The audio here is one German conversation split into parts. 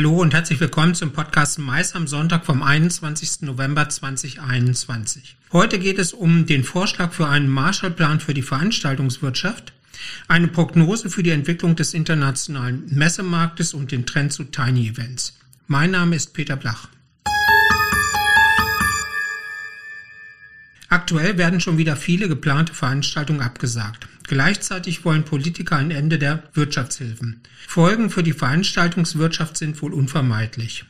Hallo und herzlich willkommen zum Podcast Mais am Sonntag vom 21. November 2021. Heute geht es um den Vorschlag für einen Marshallplan für die Veranstaltungswirtschaft, eine Prognose für die Entwicklung des internationalen Messemarktes und den Trend zu Tiny Events. Mein Name ist Peter Blach. Aktuell werden schon wieder viele geplante Veranstaltungen abgesagt. Gleichzeitig wollen Politiker ein Ende der Wirtschaftshilfen. Folgen für die Veranstaltungswirtschaft sind wohl unvermeidlich.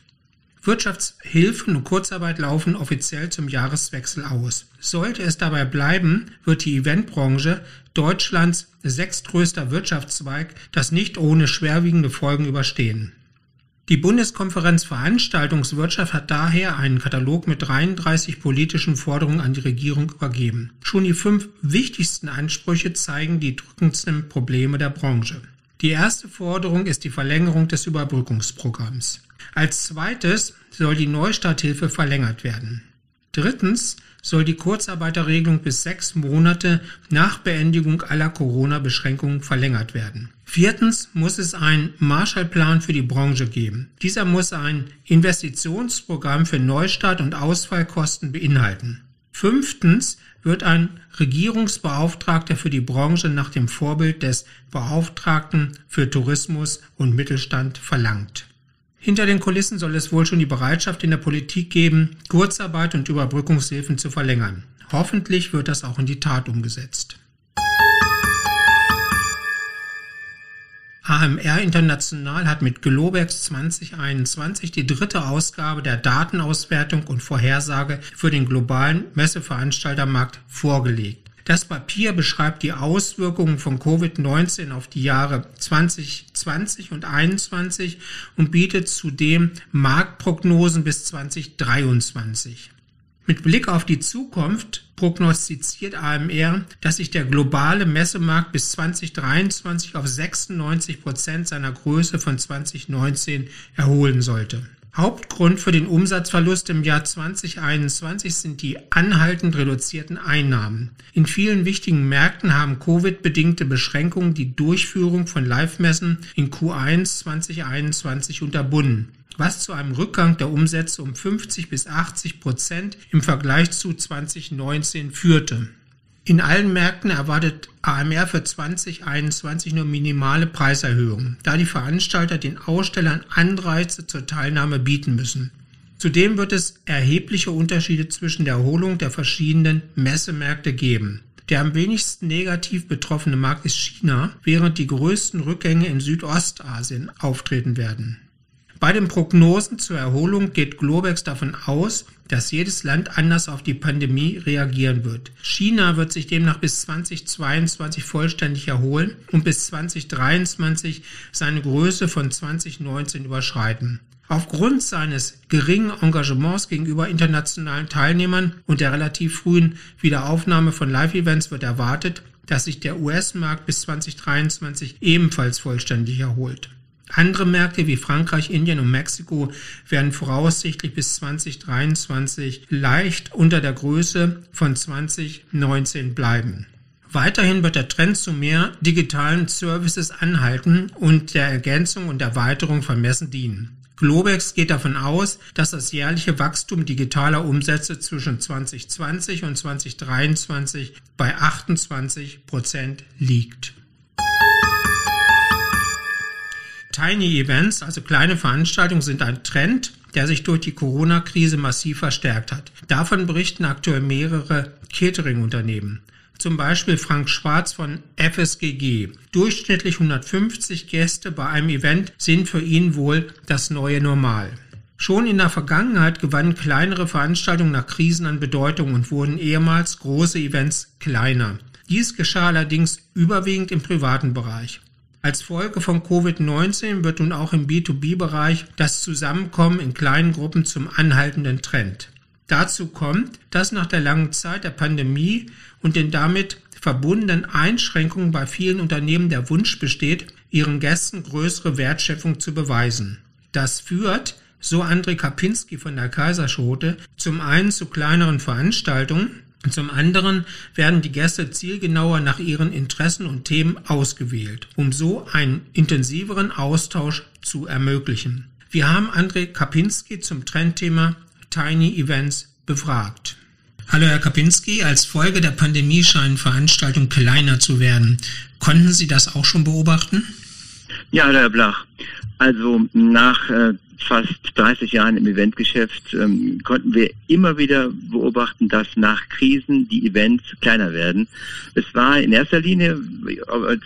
Wirtschaftshilfen und Kurzarbeit laufen offiziell zum Jahreswechsel aus. Sollte es dabei bleiben, wird die Eventbranche Deutschlands sechstgrößter Wirtschaftszweig das nicht ohne schwerwiegende Folgen überstehen. Die Bundeskonferenz Veranstaltungswirtschaft hat daher einen Katalog mit 33 politischen Forderungen an die Regierung übergeben. Schon die fünf wichtigsten Ansprüche zeigen die drückendsten Probleme der Branche. Die erste Forderung ist die Verlängerung des Überbrückungsprogramms. Als zweites soll die Neustarthilfe verlängert werden. Drittens soll die Kurzarbeiterregelung bis sechs Monate nach Beendigung aller Corona-Beschränkungen verlängert werden. Viertens muss es einen Marshallplan für die Branche geben. Dieser muss ein Investitionsprogramm für Neustart und Ausfallkosten beinhalten. Fünftens wird ein Regierungsbeauftragter für die Branche nach dem Vorbild des Beauftragten für Tourismus und Mittelstand verlangt. Hinter den Kulissen soll es wohl schon die Bereitschaft in der Politik geben, Kurzarbeit und Überbrückungshilfen zu verlängern. Hoffentlich wird das auch in die Tat umgesetzt. AMR International hat mit Globex 2021 die dritte Ausgabe der Datenauswertung und Vorhersage für den globalen Messeveranstaltermarkt vorgelegt. Das Papier beschreibt die Auswirkungen von Covid-19 auf die Jahre 2020 und 2021 und bietet zudem Marktprognosen bis 2023. Mit Blick auf die Zukunft prognostiziert AMR, dass sich der globale Messemarkt bis 2023 auf 96 Prozent seiner Größe von 2019 erholen sollte. Hauptgrund für den Umsatzverlust im Jahr 2021 sind die anhaltend reduzierten Einnahmen. In vielen wichtigen Märkten haben Covid-bedingte Beschränkungen die Durchführung von Live-Messen in Q1 2021 unterbunden was zu einem Rückgang der Umsätze um 50 bis 80 Prozent im Vergleich zu 2019 führte. In allen Märkten erwartet AMR für 2021 nur minimale Preiserhöhungen, da die Veranstalter den Ausstellern Anreize zur Teilnahme bieten müssen. Zudem wird es erhebliche Unterschiede zwischen der Erholung der verschiedenen Messemärkte geben. Der am wenigsten negativ betroffene Markt ist China, während die größten Rückgänge in Südostasien auftreten werden. Bei den Prognosen zur Erholung geht Globex davon aus, dass jedes Land anders auf die Pandemie reagieren wird. China wird sich demnach bis 2022 vollständig erholen und bis 2023 seine Größe von 2019 überschreiten. Aufgrund seines geringen Engagements gegenüber internationalen Teilnehmern und der relativ frühen Wiederaufnahme von Live-Events wird erwartet, dass sich der US-Markt bis 2023 ebenfalls vollständig erholt. Andere Märkte wie Frankreich, Indien und Mexiko werden voraussichtlich bis 2023 leicht unter der Größe von 2019 bleiben. Weiterhin wird der Trend zu mehr digitalen Services anhalten und der Ergänzung und Erweiterung von Messen dienen. Globex geht davon aus, dass das jährliche Wachstum digitaler Umsätze zwischen 2020 und 2023 bei 28 Prozent liegt. Tiny Events, also kleine Veranstaltungen, sind ein Trend, der sich durch die Corona-Krise massiv verstärkt hat. Davon berichten aktuell mehrere Catering-Unternehmen. Zum Beispiel Frank Schwarz von FSGG. Durchschnittlich 150 Gäste bei einem Event sind für ihn wohl das neue Normal. Schon in der Vergangenheit gewannen kleinere Veranstaltungen nach Krisen an Bedeutung und wurden ehemals große Events kleiner. Dies geschah allerdings überwiegend im privaten Bereich. Als Folge von Covid-19 wird nun auch im B2B-Bereich das Zusammenkommen in kleinen Gruppen zum anhaltenden Trend. Dazu kommt, dass nach der langen Zeit der Pandemie und den damit verbundenen Einschränkungen bei vielen Unternehmen der Wunsch besteht, ihren Gästen größere Wertschöpfung zu beweisen. Das führt, so André Kapinski von der Kaiserschote, zum einen zu kleineren Veranstaltungen, zum anderen werden die Gäste zielgenauer nach ihren Interessen und Themen ausgewählt, um so einen intensiveren Austausch zu ermöglichen. Wir haben André Kapinski zum Trendthema Tiny Events befragt. Hallo Herr Kapinski, als Folge der Pandemie scheinen Veranstaltungen kleiner zu werden. Konnten Sie das auch schon beobachten? Ja, Herr Blach. Also nach äh, fast 30 Jahren im Eventgeschäft ähm, konnten wir immer wieder beobachten, dass nach Krisen die Events kleiner werden. Es war in erster Linie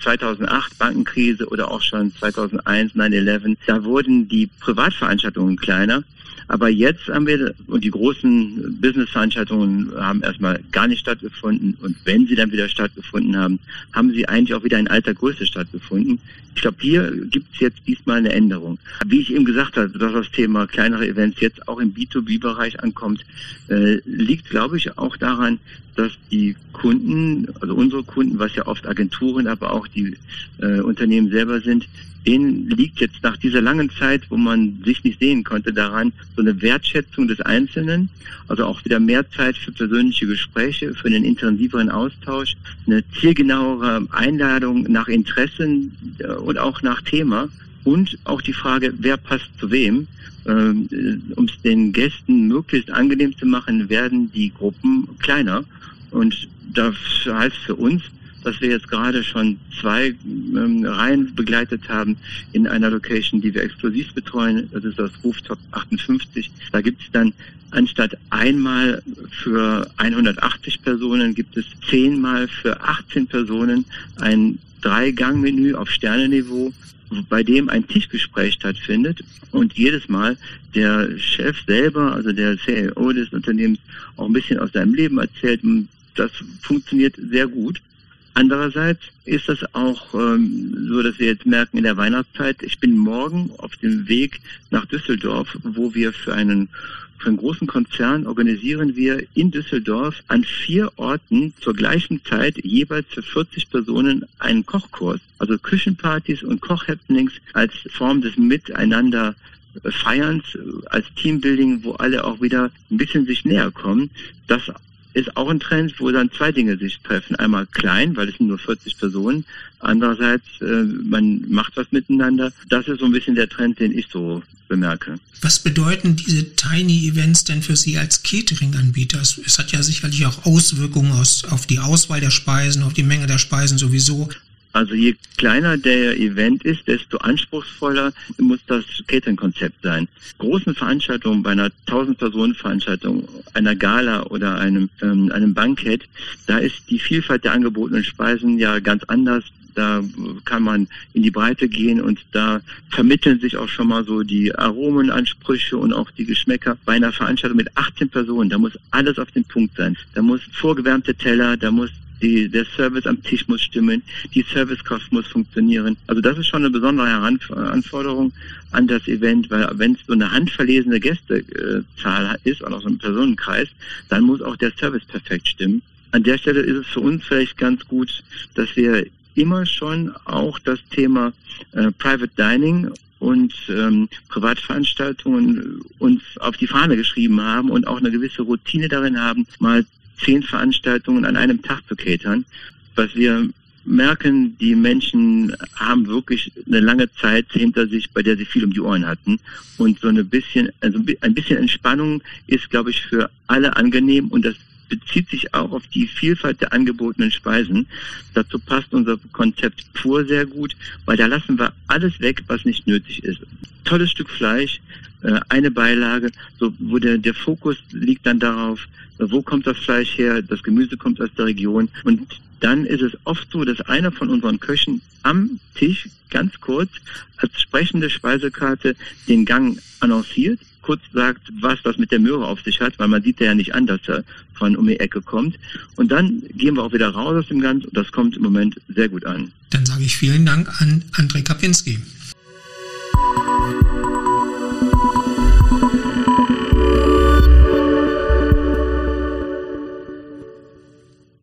2008 äh, Bankenkrise oder auch schon 2001 9/11. Da wurden die Privatveranstaltungen kleiner. Aber jetzt haben wir, und die großen Business-Veranstaltungen haben erstmal gar nicht stattgefunden. Und wenn sie dann wieder stattgefunden haben, haben sie eigentlich auch wieder in alter Größe stattgefunden. Ich glaube, hier gibt es jetzt diesmal eine Änderung. Wie ich eben gesagt habe, dass das Thema kleinere Events jetzt auch im B2B-Bereich ankommt, äh, liegt, glaube ich, auch daran, dass die Kunden, also unsere Kunden, was ja oft Agenturen, aber auch die äh, Unternehmen selber sind, denen liegt jetzt nach dieser langen Zeit, wo man sich nicht sehen konnte, daran so eine Wertschätzung des Einzelnen, also auch wieder mehr Zeit für persönliche Gespräche, für einen intensiveren Austausch, eine zielgenauere Einladung nach Interessen äh, und auch nach Thema und auch die Frage, wer passt zu wem. Ähm, äh, um es den Gästen möglichst angenehm zu machen, werden die Gruppen kleiner. Und das heißt für uns, dass wir jetzt gerade schon zwei ähm, Reihen begleitet haben in einer Location, die wir exklusiv betreuen. Das ist das Rooftop 58. Da gibt es dann anstatt einmal für 180 Personen gibt es zehnmal für 18 Personen ein Drei-Gang-Menü auf Sternenniveau bei dem ein Tischgespräch stattfindet und jedes Mal der Chef selber, also der CEO des Unternehmens, auch ein bisschen aus seinem Leben erzählt. Das funktioniert sehr gut. Andererseits ist das auch ähm, so, dass wir jetzt merken in der Weihnachtszeit, ich bin morgen auf dem Weg nach Düsseldorf, wo wir für einen für einen großen Konzern organisieren wir in Düsseldorf an vier Orten zur gleichen Zeit jeweils für 40 Personen einen Kochkurs. Also Küchenpartys und Kochhappenings als Form des Miteinander Feierns, als Teambuilding, wo alle auch wieder ein bisschen sich näher kommen. Das ist auch ein Trend, wo dann zwei Dinge sich treffen. Einmal klein, weil es sind nur 40 Personen. Andererseits, äh, man macht was miteinander. Das ist so ein bisschen der Trend, den ich so bemerke. Was bedeuten diese Tiny Events denn für Sie als Catering-Anbieter? Es hat ja sicherlich auch Auswirkungen aus, auf die Auswahl der Speisen, auf die Menge der Speisen sowieso. Also je kleiner der Event ist, desto anspruchsvoller muss das Catering-Konzept sein. Großen Veranstaltungen, bei einer 1000-Personen-Veranstaltung, einer Gala oder einem, ähm, einem Bankett, da ist die Vielfalt der angebotenen Speisen ja ganz anders. Da kann man in die Breite gehen und da vermitteln sich auch schon mal so die Aromenansprüche und auch die Geschmäcker. Bei einer Veranstaltung mit 18 Personen, da muss alles auf den Punkt sein. Da muss vorgewärmte Teller, da muss die, der Service am Tisch muss stimmen, die Servicekraft muss funktionieren. Also das ist schon eine besondere Anforderung an das Event, weil wenn es so eine handverlesene Gästezahl ist, oder so ein Personenkreis, dann muss auch der Service perfekt stimmen. An der Stelle ist es für uns vielleicht ganz gut, dass wir immer schon auch das Thema äh, Private Dining und ähm, Privatveranstaltungen uns auf die Fahne geschrieben haben und auch eine gewisse Routine darin haben, mal zehn Veranstaltungen an einem Tag zu catern. Was wir merken, die Menschen haben wirklich eine lange Zeit hinter sich, bei der sie viel um die Ohren hatten. Und so ein bisschen, also ein bisschen Entspannung ist, glaube ich, für alle angenehm und das bezieht sich auch auf die Vielfalt der angebotenen Speisen. Dazu passt unser Konzept pur sehr gut, weil da lassen wir alles weg, was nicht nötig ist. Tolles Stück Fleisch, äh, eine Beilage, so, wo der, der Fokus liegt dann darauf, wo kommt das Fleisch her, das Gemüse kommt aus der Region und dann ist es oft so, dass einer von unseren Köchen am Tisch ganz kurz als sprechende Speisekarte den Gang annonciert, kurz sagt, was das mit der Möhre auf sich hat, weil man sieht ja nicht an, dass er von um die Ecke kommt. Und dann gehen wir auch wieder raus aus dem Ganzen und das kommt im Moment sehr gut an. Dann sage ich vielen Dank an André Kapinski.